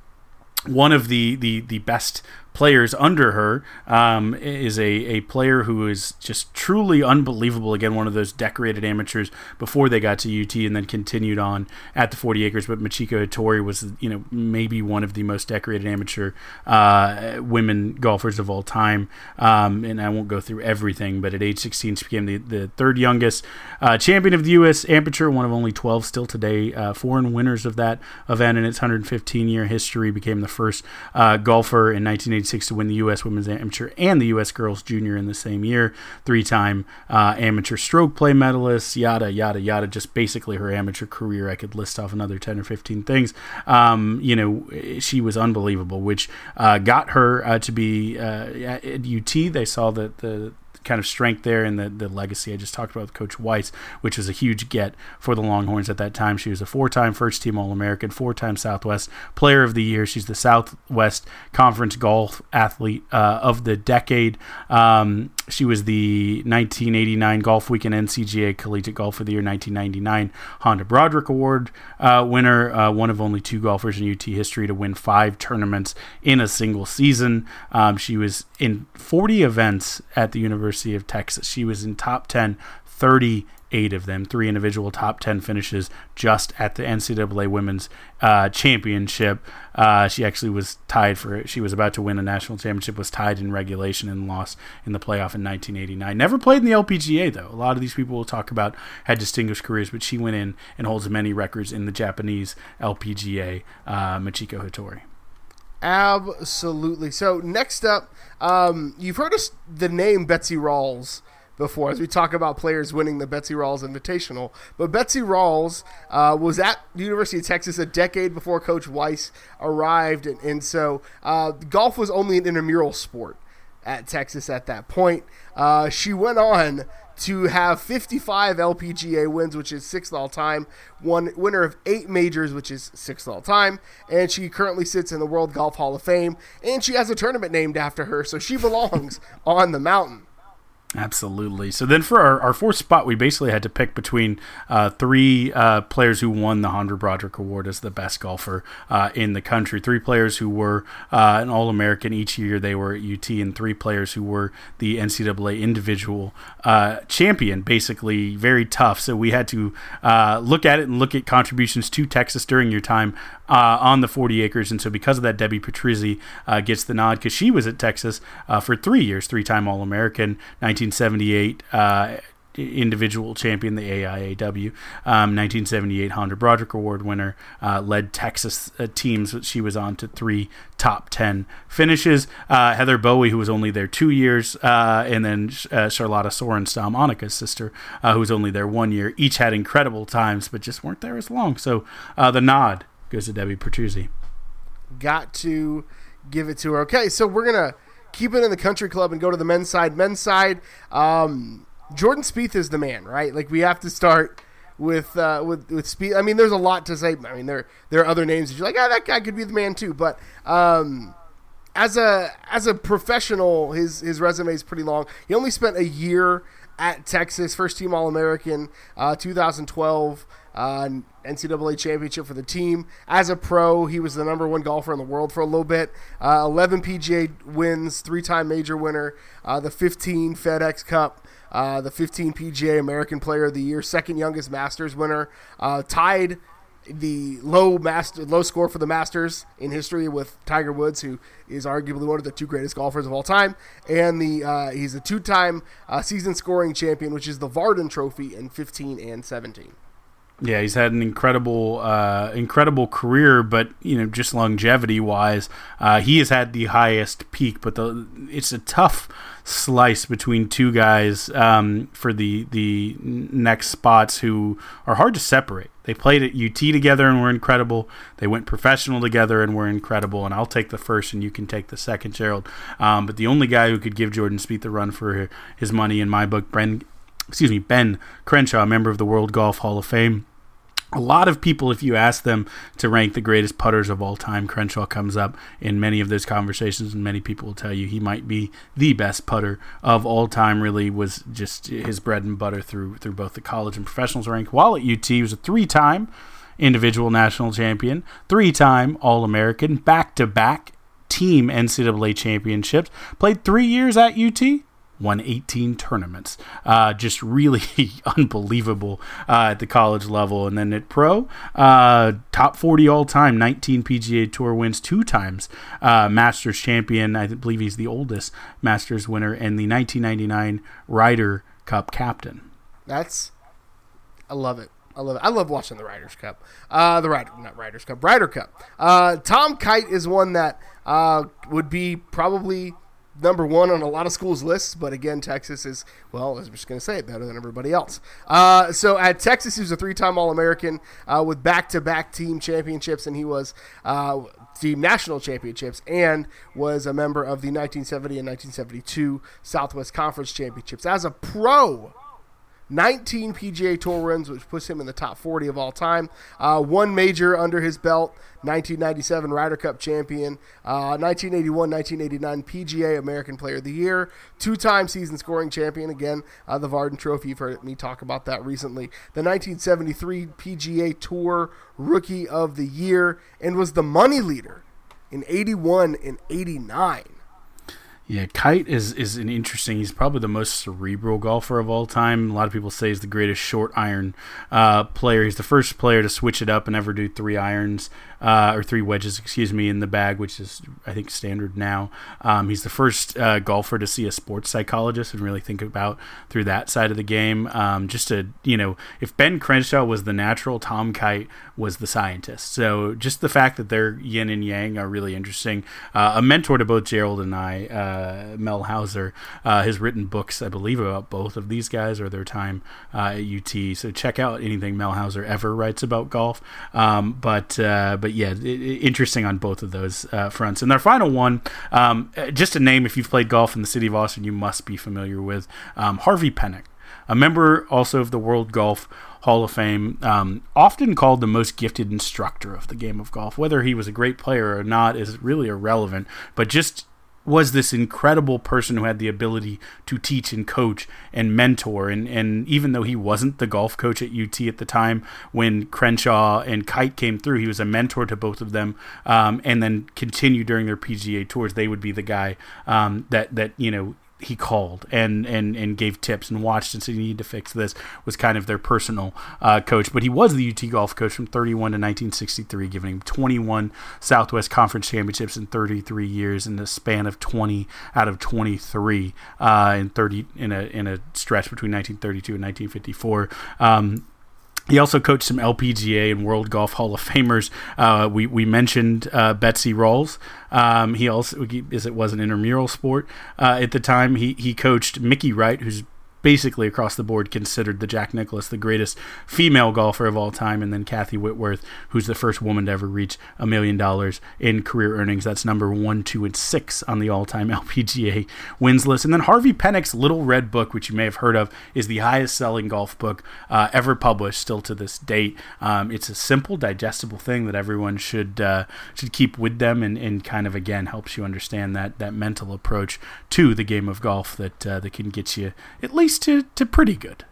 one of the, the, the best players under her um, is a, a player who is just truly unbelievable. Again, one of those decorated amateurs before they got to UT and then continued on at the 40 acres. But Michiko Hattori was, you know, maybe one of the most decorated amateur uh, women golfers of all time. Um, and I won't go through everything, but at age 16, she became the, the third youngest uh, champion of the U.S. amateur, one of only 12 still today. Uh, foreign winners of that event in its 115 year history, became the first uh, golfer in 1980 to win the U.S. Women's Amateur and the U.S. Girls Junior in the same year. Three time uh, amateur stroke play medalist, yada, yada, yada. Just basically her amateur career. I could list off another 10 or 15 things. Um, you know, she was unbelievable, which uh, got her uh, to be uh, at UT. They saw that the kind of strength there and the, the legacy I just talked about with Coach Weiss, which was a huge get for the Longhorns at that time. She was a four time first team All American, four time Southwest Player of the Year. She's the Southwest Conference Golf Athlete uh, of the Decade. Um, she was the 1989 Golf Weekend NCGA Collegiate Golf of the Year 1999 Honda Broderick Award uh, winner, uh, one of only two golfers in UT history to win five tournaments in a single season. Um, she was in 40 events at the University of Texas. She was in top 10 30 eight of them, three individual top 10 finishes just at the NCAA Women's uh, Championship. Uh, she actually was tied for it. She was about to win a national championship, was tied in regulation and lost in the playoff in 1989. Never played in the LPGA, though. A lot of these people will talk about had distinguished careers, but she went in and holds many records in the Japanese LPGA, uh, Michiko Hattori. Absolutely. So next up, um, you've heard us the name Betsy Rawls before as we talk about players winning the Betsy Rawls Invitational. But Betsy Rawls uh, was at the University of Texas a decade before Coach Weiss arrived, and, and so uh, golf was only an intramural sport at Texas at that point. Uh, she went on to have 55 LPGA wins, which is sixth all time, one winner of eight majors, which is sixth all time, and she currently sits in the World Golf Hall of Fame, and she has a tournament named after her, so she belongs [laughs] on the mountain. Absolutely. So then for our, our fourth spot, we basically had to pick between uh, three uh, players who won the Honda Broderick Award as the best golfer uh, in the country. Three players who were uh, an All American each year they were at UT, and three players who were the NCAA individual uh, champion. Basically, very tough. So we had to uh, look at it and look at contributions to Texas during your time on the 40 acres. And so because of that, Debbie Petrizzi gets the nod because she was at Texas for three years, three time All American, 1978 uh, individual champion, the AIAW, um, 1978 Honda Broderick Award winner, uh, led Texas uh, teams she was on to three top 10 finishes. Uh, Heather Bowie, who was only there two years, uh, and then uh, Charlotta Sorenstam, Annika's sister, uh, who was only there one year, each had incredible times, but just weren't there as long. So the nod goes to Debbie Petrizzi. Got to give it to her. Okay, so we're to keep it in the country club and go to the men's side. Men's side, um, Jordan Spieth is the man, right? Like we have to start with uh, with with Spieth. I mean, there's a lot to say. I mean, there there are other names that you're like, ah, oh, that guy could be the man too. But um, as a as a professional, his his resume is pretty long. He only spent a year at Texas, first team All American, uh, 2012 uh, NCAA championship for the team. As a pro, he was the number one golfer in the world for a little bit. Uh, 11 PGA wins, three time major winner, uh, the 15 FedEx Cup. Uh, the 15 PGA American Player of the Year, second youngest Masters winner, uh, tied the low master low score for the Masters in history with Tiger Woods, who is arguably one of the two greatest golfers of all time, and the uh, he's a two-time uh, season scoring champion, which is the Vardon Trophy in 15 and 17. Yeah, he's had an incredible, uh, incredible career, but you know, just longevity wise, uh, he has had the highest peak. But the it's a tough slice between two guys um, for the the next spots who are hard to separate. They played at UT together and were incredible. They went professional together and were incredible. And I'll take the first, and you can take the second, Gerald. Um, but the only guy who could give Jordan Spieth the run for his money in my book, Ben, excuse me, Ben Crenshaw, member of the World Golf Hall of Fame a lot of people, if you ask them to rank the greatest putters of all time, Crenshaw comes up in many of those conversations, and many people will tell you he might be the best putter of all time. Really, was just his bread and butter through through both the college and professionals rank. While at UT, he was a three-time individual national champion, three-time All-American, back-to-back team NCAA championships. Played three years at UT won 18 tournaments. Uh, just really [laughs] unbelievable uh, at the college level. And then at pro, uh, top 40 all time, 19 PGA Tour wins, two times uh, Masters champion. I believe he's the oldest Masters winner, and the 1999 Ryder Cup captain. That's, I love it. I love it. I love watching the Riders Cup. Uh, the Ryder, not Riders Cup, Ryder Cup. Uh, Tom Kite is one that uh, would be probably number one on a lot of schools' lists, but again, Texas is, well, I was just going to say it, better than everybody else. Uh, so at Texas, he was a three time All American uh, with back to back team championships, and he was uh, team national championships and was a member of the 1970 and 1972 Southwest Conference championships. As a pro, 19 PGA Tour wins, which puts him in the top 40 of all time. Uh, one major under his belt, 1997 Ryder Cup champion, uh, 1981 1989 PGA American Player of the Year, two time season scoring champion. Again, uh, the Vardon Trophy. You've heard me talk about that recently. The 1973 PGA Tour Rookie of the Year, and was the money leader in 81 and 89. Yeah, Kite is is an interesting. He's probably the most cerebral golfer of all time. A lot of people say he's the greatest short iron uh, player. He's the first player to switch it up and ever do three irons uh, or three wedges, excuse me, in the bag, which is I think standard now. Um, he's the first uh, golfer to see a sports psychologist and really think about through that side of the game. Um, just to you know, if Ben Crenshaw was the natural, Tom Kite was the scientist. So just the fact that they're yin and yang are really interesting. Uh, a mentor to both Gerald and I, uh, Mel Hauser, uh, has written books, I believe, about both of these guys or their time uh, at UT. So check out anything Mel Hauser ever writes about golf. Um, but but but yeah, it, interesting on both of those uh, fronts. And their final one, um, uh, just a name if you've played golf in the city of Austin, you must be familiar with um, Harvey Penick, a member also of the World Golf Hall of Fame, um, often called the most gifted instructor of the game of golf. Whether he was a great player or not is really irrelevant, but just was this incredible person who had the ability to teach and coach and mentor. And, and even though he wasn't the golf coach at UT at the time when Crenshaw and Kite came through, he was a mentor to both of them um, and then continued during their PGA tours. They would be the guy um, that, that, you know, he called and, and, and gave tips and watched and said you need to fix this was kind of their personal uh, coach. But he was the UT golf coach from 31 to 1963, giving him 21 Southwest Conference championships in 33 years in the span of 20 out of 23 uh, in 30 in a in a stretch between 1932 and 1954. Um, he also coached some LPGA and World Golf Hall of Famers. Uh, we we mentioned uh, Betsy Rawls. Um, he also, as it was an intramural sport uh, at the time, he he coached Mickey Wright, who's basically across the board considered the Jack Nicklaus the greatest female golfer of all time, and then Kathy Whitworth, who's the first woman to ever reach a million dollars in career earnings. That's number one, two, and six on the all-time [laughs] LPGA wins list. And then Harvey Penick's Little Red Book, which you may have heard of, is the highest-selling golf book uh, ever published, still to this date. Um, it's a simple, digestible thing that everyone should uh, should keep with them, and, and kind of again helps you understand that that mental approach to the game of golf that uh, that can get you at least to, to pretty good.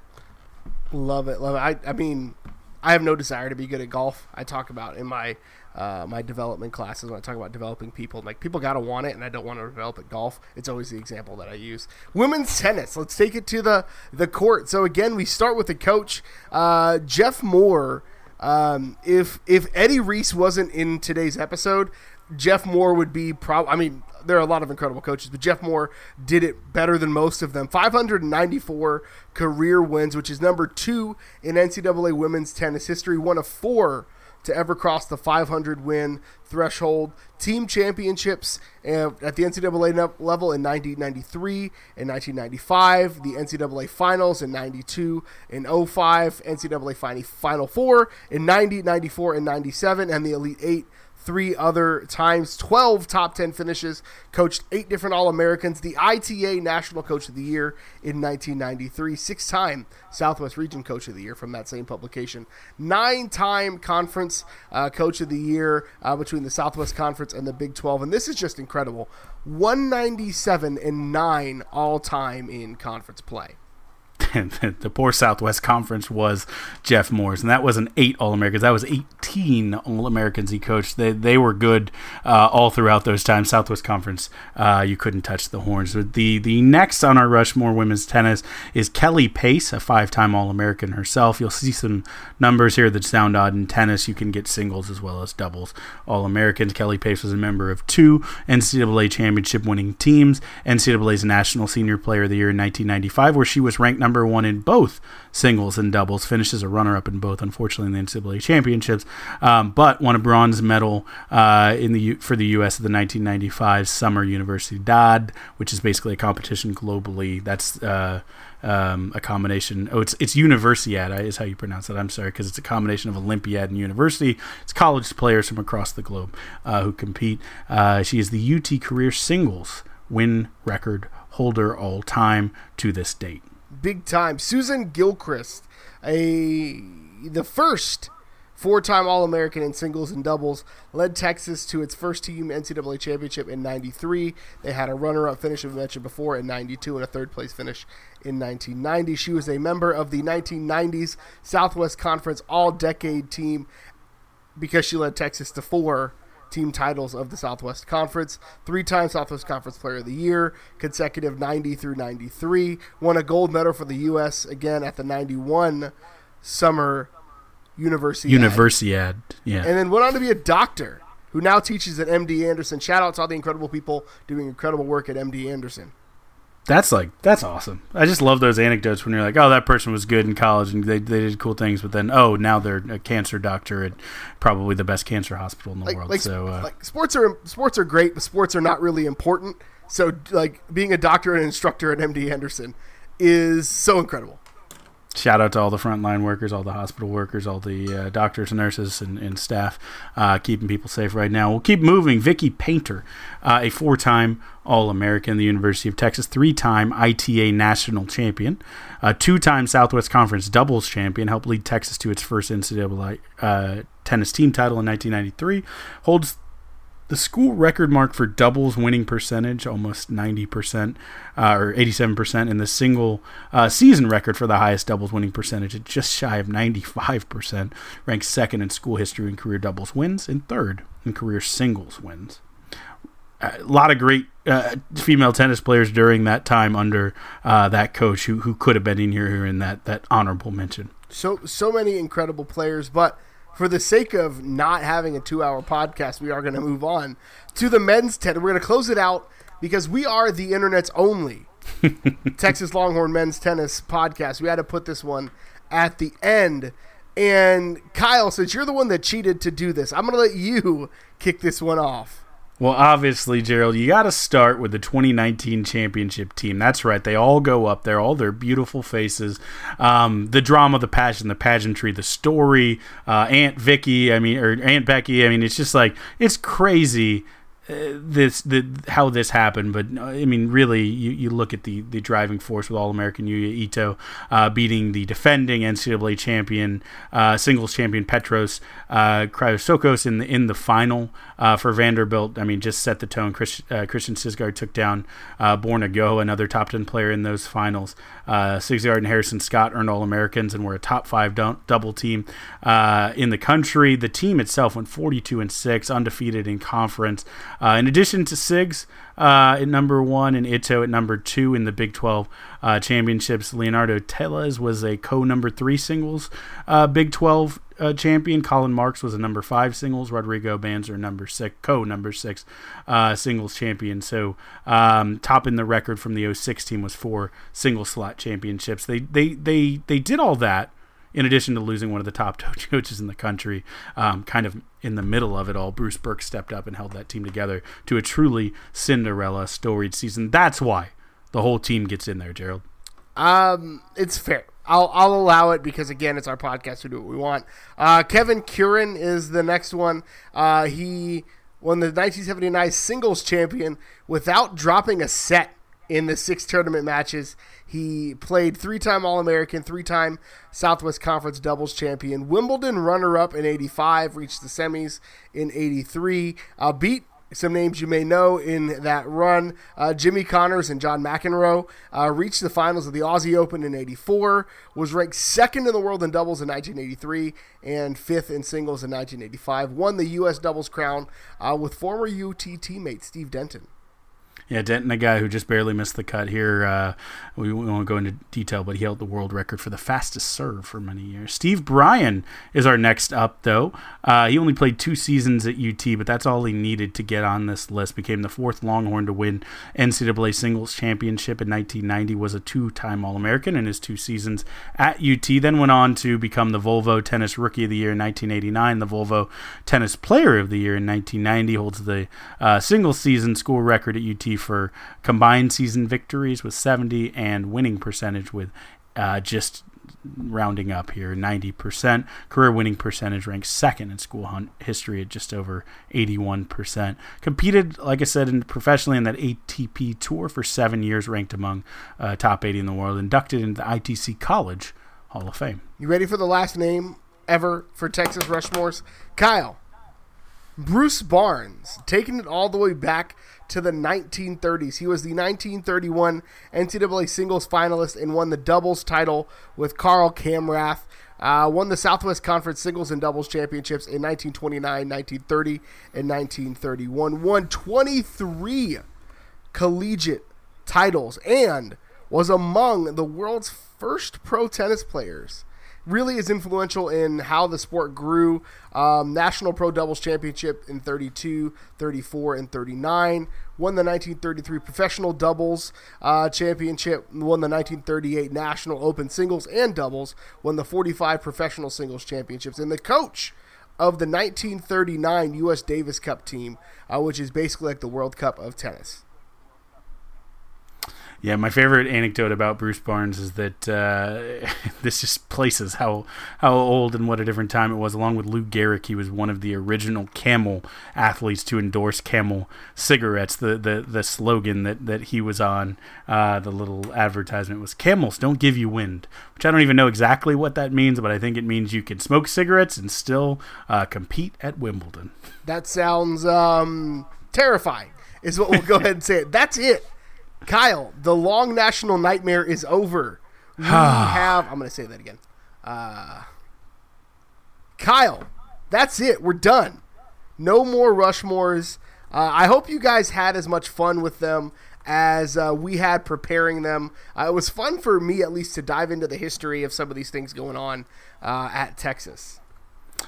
Love it, love it. I, I mean, I have no desire to be good at golf. I talk about in my uh, my development classes when I talk about developing people. Like people gotta want it, and I don't want to develop at golf. It's always the example that I use. Women's tennis. Let's take it to the the court. So again, we start with the coach, uh, Jeff Moore. Um, if if Eddie Reese wasn't in today's episode, Jeff Moore would be probably. I mean, there are a lot of incredible coaches, but Jeff Moore did it better than most of them. 594 career wins, which is number two in NCAA women's tennis history. One of four to ever cross the 500 win threshold. Team championships uh, at the NCAA level in 1993 and 1995. The NCAA finals in 92 and 05. NCAA Final Four in 90, 94, and 97. And the Elite Eight three other times, 12 top 10 finishes, coached eight different All Americans, the ITA National Coach of the Year in 1993, six time Southwest Region Coach of the Year from that same publication, nine time Conference uh, Coach of the Year uh, between the Southwest Conference and the Big 12. And this is just incredible 197 and nine all time in conference play. [laughs] the poor Southwest Conference was Jeff Moore's, and that wasn't eight All Americans. That was 18 All Americans he coached. They, they were good uh, all throughout those times. Southwest Conference, uh, you couldn't touch the horns. The the next on our Rushmore women's tennis is Kelly Pace, a five time All American herself. You'll see some numbers here that sound odd in tennis. You can get singles as well as doubles All Americans. Kelly Pace was a member of two NCAA championship winning teams, NCAA's National Senior Player of the Year in 1995, where she was ranked number number one in both singles and doubles, finished as a runner up in both, unfortunately, in the NCAA championships, um, but won a bronze medal uh, in the for the U.S. at the 1995 Summer Universidad, which is basically a competition globally. That's uh, um, a combination. Oh, it's it's Universiad is how you pronounce it. I'm sorry because it's a combination of Olympiad and university. It's college players from across the globe uh, who compete. Uh, she is the UT career singles win record holder all time to this date big time. Susan Gilchrist, a the first four-time All-American in singles and doubles, led Texas to its first team NCAA championship in '93. They had a runner-up finish, as we mentioned before, in '92 and a third-place finish in 1990. She was a member of the 1990s Southwest Conference All-Decade team because she led Texas to four team titles of the Southwest Conference, three time Southwest Conference Player of the Year, consecutive 90 through 93, won a gold medal for the U.S. again at the 91 Summer University. Universiad, yeah. And then went on to be a doctor who now teaches at MD Anderson. Shout out to all the incredible people doing incredible work at MD Anderson that's like that's awesome. I just love those anecdotes when you're like, oh, that person was good in college and they, they did cool things, but then oh, now they're a cancer doctor at probably the best cancer hospital in the like, world. Like, so uh, like sports are sports are great, but sports are not really important. So like being a doctor and instructor at MD Anderson is so incredible shout out to all the frontline workers, all the hospital workers, all the uh, doctors, nurses, and, and staff uh, keeping people safe right now. We'll keep moving. Vicky Painter, uh, a four time All American, the University of Texas, three time ITA national champion, a two time Southwest Conference doubles champion, helped lead Texas to its first NCAA uh, tennis team title in 1993, holds the school record mark for doubles winning percentage, almost 90% uh, or 87%, and the single uh, season record for the highest doubles winning percentage at just shy of 95%, ranks second in school history in career doubles wins and third in career singles wins. A lot of great uh, female tennis players during that time under uh, that coach who, who could have been in here in that, that honorable mention. So so many incredible players, but for the sake of not having a two hour podcast, we are going to move on to the men's tennis. We're going to close it out because we are the internet's only [laughs] Texas Longhorn men's tennis podcast. We had to put this one at the end. And Kyle, since you're the one that cheated to do this, I'm going to let you kick this one off. Well, obviously, Gerald, you got to start with the 2019 championship team. That's right. They all go up there, all their beautiful faces. Um, the drama, the passion, the pageantry, the story. Uh, Aunt Vicky, I mean, or Aunt Becky. I mean, it's just like, it's crazy this the how this happened, but uh, I mean, really, you, you look at the, the driving force with All American Yuya Ito uh, beating the defending NCAA champion, uh, singles champion Petros uh, Chrysochos in the in the final uh, for Vanderbilt. I mean, just set the tone. Chris, uh, Christian Sigsgaard took down uh, another top ten player in those finals. Uh, Sigsgaard and Harrison Scott earned All Americans and were a top five double team uh, in the country. The team itself went 42 and six, undefeated in conference. Uh, in addition to Sigs uh, at number one and Ito at number two in the Big 12 uh, championships, Leonardo Tellez was a co number three singles uh, Big 12 uh, champion. Colin Marks was a number five singles. Rodrigo Banzer number six, co number six uh, singles champion. So um, topping the record from the 06 team was four single slot championships. They they they they did all that in addition to losing one of the top [laughs] coaches in the country, um, kind of in the middle of it all, Bruce Berque stepped up and held that team together to a truly Cinderella storied season. That's why the whole team gets in there, Gerald. Um, it's fair. I'll I'll allow it because again, it's our podcast. We do what we want. Uh, Kevin Curren is the next one. Uh, he won the 1979 singles champion without dropping a set in the six tournament matches. He played three time All American, three time Southwest Conference doubles champion, Wimbledon runner up in 85, reached the semis in 83, uh, beat some names you may know in that run. Uh, Jimmy Connors and John McEnroe uh, reached the finals of the Aussie Open in 84, was ranked second in the world in doubles in 1983 and fifth in singles in 1985. Won the U.S. doubles crown uh, with former UT teammate Steve Denton. Yeah, Denton, a guy who just barely missed the cut here. Uh, we, won't go into detail, but he held the world record for the fastest serve for many years. Steve Bryan is our next up, though. Uh, he only played two seasons at UT, but that's all he needed to get on this list. Became the fourth Longhorn to win NCAA singles championship in 1990. Was a two-time All-American in his two seasons at UT. Then went on to become the Volvo Tennis Rookie of the Year in 1989, the Volvo Tennis Player of the Year in 1990. Holds the uh, single season school record at UT for combined season victories with 70 and winning percentage with uh, just rounding up here 90%. Career winning percentage ranks second in school history at just over 81%. Competed, like I said, in, professionally in that ATP tour for seven years, ranked among uh, top 80 in the world, inducted into the ITC College Hall of Fame. You ready for the last name ever for Texas Rushmores? Kyle. Bruce Barnes, taking it all the way back to the 1930s. He was the 1931 NCAA singles finalist and won the doubles title with Karl Kamrath. Uh, won the Southwest Conference singles and doubles championships in 1929, 1930, and 1931. Won 23 collegiate titles and was among the world's first pro tennis players really is influential in how the sport grew. Um, National Pro Doubles Championship in 32, 34, and 39. Won the 1933 Professional Doubles uh, Championship. Won the 1938 National Open Singles and Doubles. Won the 45 Professional Singles Championships. And the coach of the 1939 U.S. Davis Cup team, uh, which is basically like the World Cup of tennis. Yeah, my favorite anecdote about Bruce Barnes is that uh, [laughs] this just places how how old and what a different time it was. Along with Lou Gehrig, he was one of the original Camel athletes to endorse Camel cigarettes. The the, the slogan that, that he was on, uh, the little advertisement was "Camels don't give you wind," which I don't even know exactly what that means, but I think it means you can smoke cigarettes and still uh, compete at Wimbledon. That sounds um, terrifying. Is what we'll go ahead and say. It. That's it. Kyle, the long national nightmare is over. We [sighs] have. I'm going to say that again. Uh, Kyle, that's it. We're done. No more Rushmores. Uh, I hope you guys had as much fun with them as uh, we had preparing them. Uh, it was fun for me, at least, to dive into the history of some of these things going on uh, at Texas.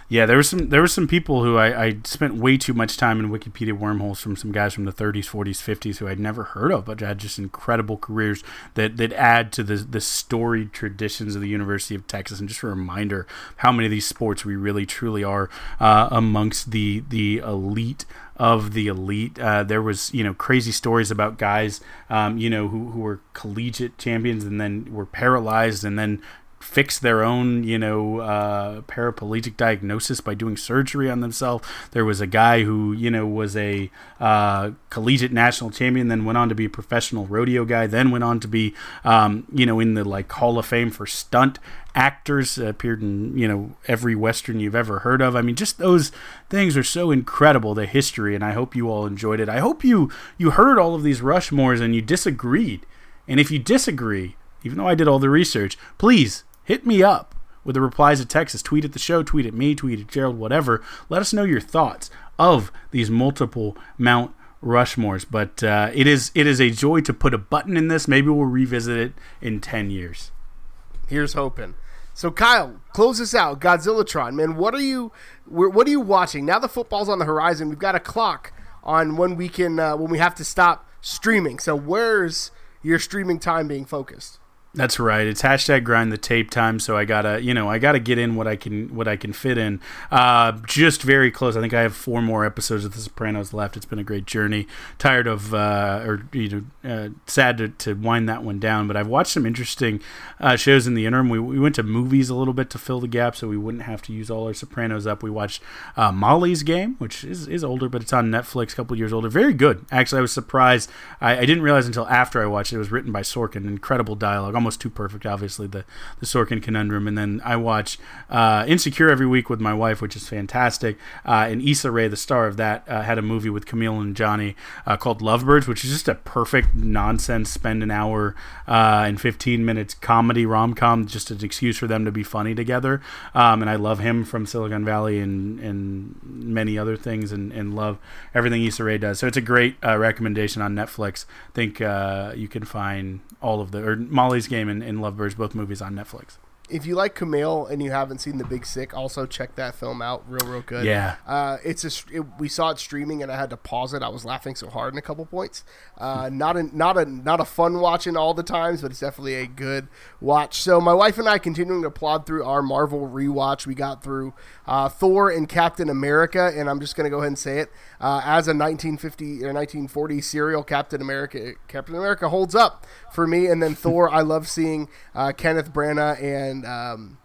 Yeah, there was some there were some people who I, I, spent way too much time in Wikipedia wormholes from some guys from the 30s, 40s, 50s who I'd never heard of, but had just incredible careers that, that add to the the storied traditions of the University of Texas. And just a reminder how many of these sports we really truly are uh, amongst the the elite of the elite. Uh, there was, you know, crazy stories about guys, um, you know, who, who were collegiate champions and then were paralyzed and then fix their own, you know, uh, paraplegic diagnosis by doing surgery on themselves. There was a guy who, you know, was a uh, collegiate national champion, then went on to be a professional rodeo guy, then went on to be, um, you know, in the like Hall of Fame for stunt actors. Uh, appeared in, you know, every western you've ever heard of. I mean, just those things are so incredible, the history, and I hope you all enjoyed it. I hope you you heard all of these Rushmores and you disagreed. And if you disagree, even though I did all the research, please hit me up with the replies to Texas. Tweet at the show, tweet at me, tweet at Gerald, whatever. Let us know your thoughts of these multiple Mount Rushmores. But uh, it is it is a joy to put a button in this. Maybe we'll revisit it in ten years. Here's hoping. So Kyle, close this out. Godzillatron, man. What are you? What are you watching now? The football's on the horizon. We've got a clock on when we can uh, when we have to stop streaming. So where's your streaming time being focused? That's right. It's hashtag grind the tape time. So I gotta, you know, I gotta get in what I can, what I can fit in. Uh, just very close. I think I have four more episodes of The Sopranos left. It's been a great journey. Tired of, uh, or you know, uh, sad to, to wind that one down. But I've watched some interesting uh, shows in the interim. We, we went to movies a little bit to fill the gap, so we wouldn't have to use all our Sopranos up. We watched uh, Molly's Game, which is, is older, but it's on Netflix, a couple years older. Very good. Actually, I was surprised. I, I didn't realize until after I watched it. It was written by Sorkin. Incredible dialogue almost too perfect. Obviously, the the Sorkin conundrum, and then I watch uh, Insecure every week with my wife, which is fantastic. Uh, and Issa Rae, the star of that, uh, had a movie with Kumail Nanjiani uh, called Lovebirds, which is just a perfect nonsense. Spend an hour uh, and fifteen minutes comedy rom com, just an excuse for them to be funny together. Um, and I love him from Silicon Valley and and many other things, and, and love everything Issa Rae does. So it's a great recommendation on Netflix. I think you can find all of the or Molly's Game and, and Lovebirds, both movies on Netflix. If you like Kumail and you haven't seen The Big Sick, also check that film out. Real, real good. Yeah. Uh, it's a it, we saw it streaming and I had to pause it. I was laughing so hard in a couple points. Uh, [laughs] not a not a not a fun watching all the times, but it's definitely a good watch. So my wife and I continuing to plod through our Marvel rewatch. We got through uh, Thor and Captain America, and I'm just going to go ahead and say it uh, as a 1950 or 1940 serial Captain America. Captain America holds up for me, and then Thor. I love seeing uh, Kenneth Branagh and. Um,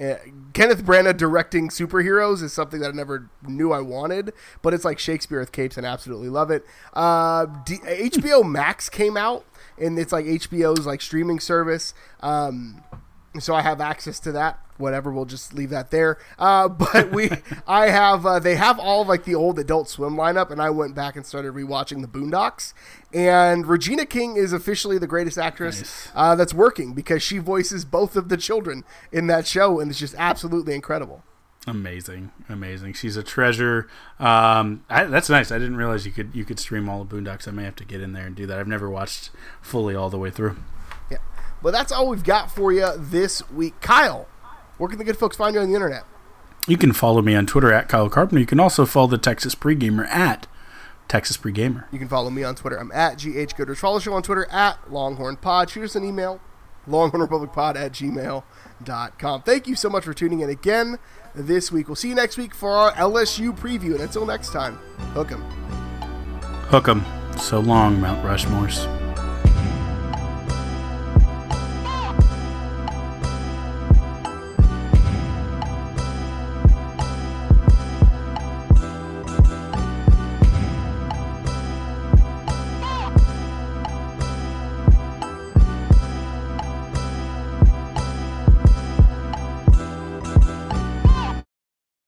uh, Kenneth Branagh directing superheroes is something that I never knew I wanted, but it's like Shakespeare with capes, and absolutely love it. Uh, D- HBO Max came out, and it's like HBO's like streaming service. Um, so I have access to that. Whatever, we'll just leave that there. Uh, [laughs] but we, I have, uh, they have all like the old Adult Swim lineup, and I went back and started rewatching the Boondocks. And Regina King is officially the greatest actress nice. uh, that's working because she voices both of the children in that show, and it's just absolutely incredible. Amazing, amazing. She's a treasure. Um, I, that's nice. I didn't realize you could you could stream all the Boondocks. I may have to get in there and do that. I've never watched fully all the way through. But that's all we've got for you this week. Kyle, where can the good folks find you on the internet? You can follow me on Twitter at Kyle Carpenter. You can also follow the Texas Pregamer at Texas Pregamer. You can follow me on Twitter. I'm at GH Goodrich. Follow the show on Twitter at Longhorn Pod. Shoot us an email, longhornrepublicpod at gmail.com. Thank you so much for tuning in again this week. We'll see you next week for our LSU preview. And until next time, hook 'em. Hook 'em. So long, Mount Rushmores.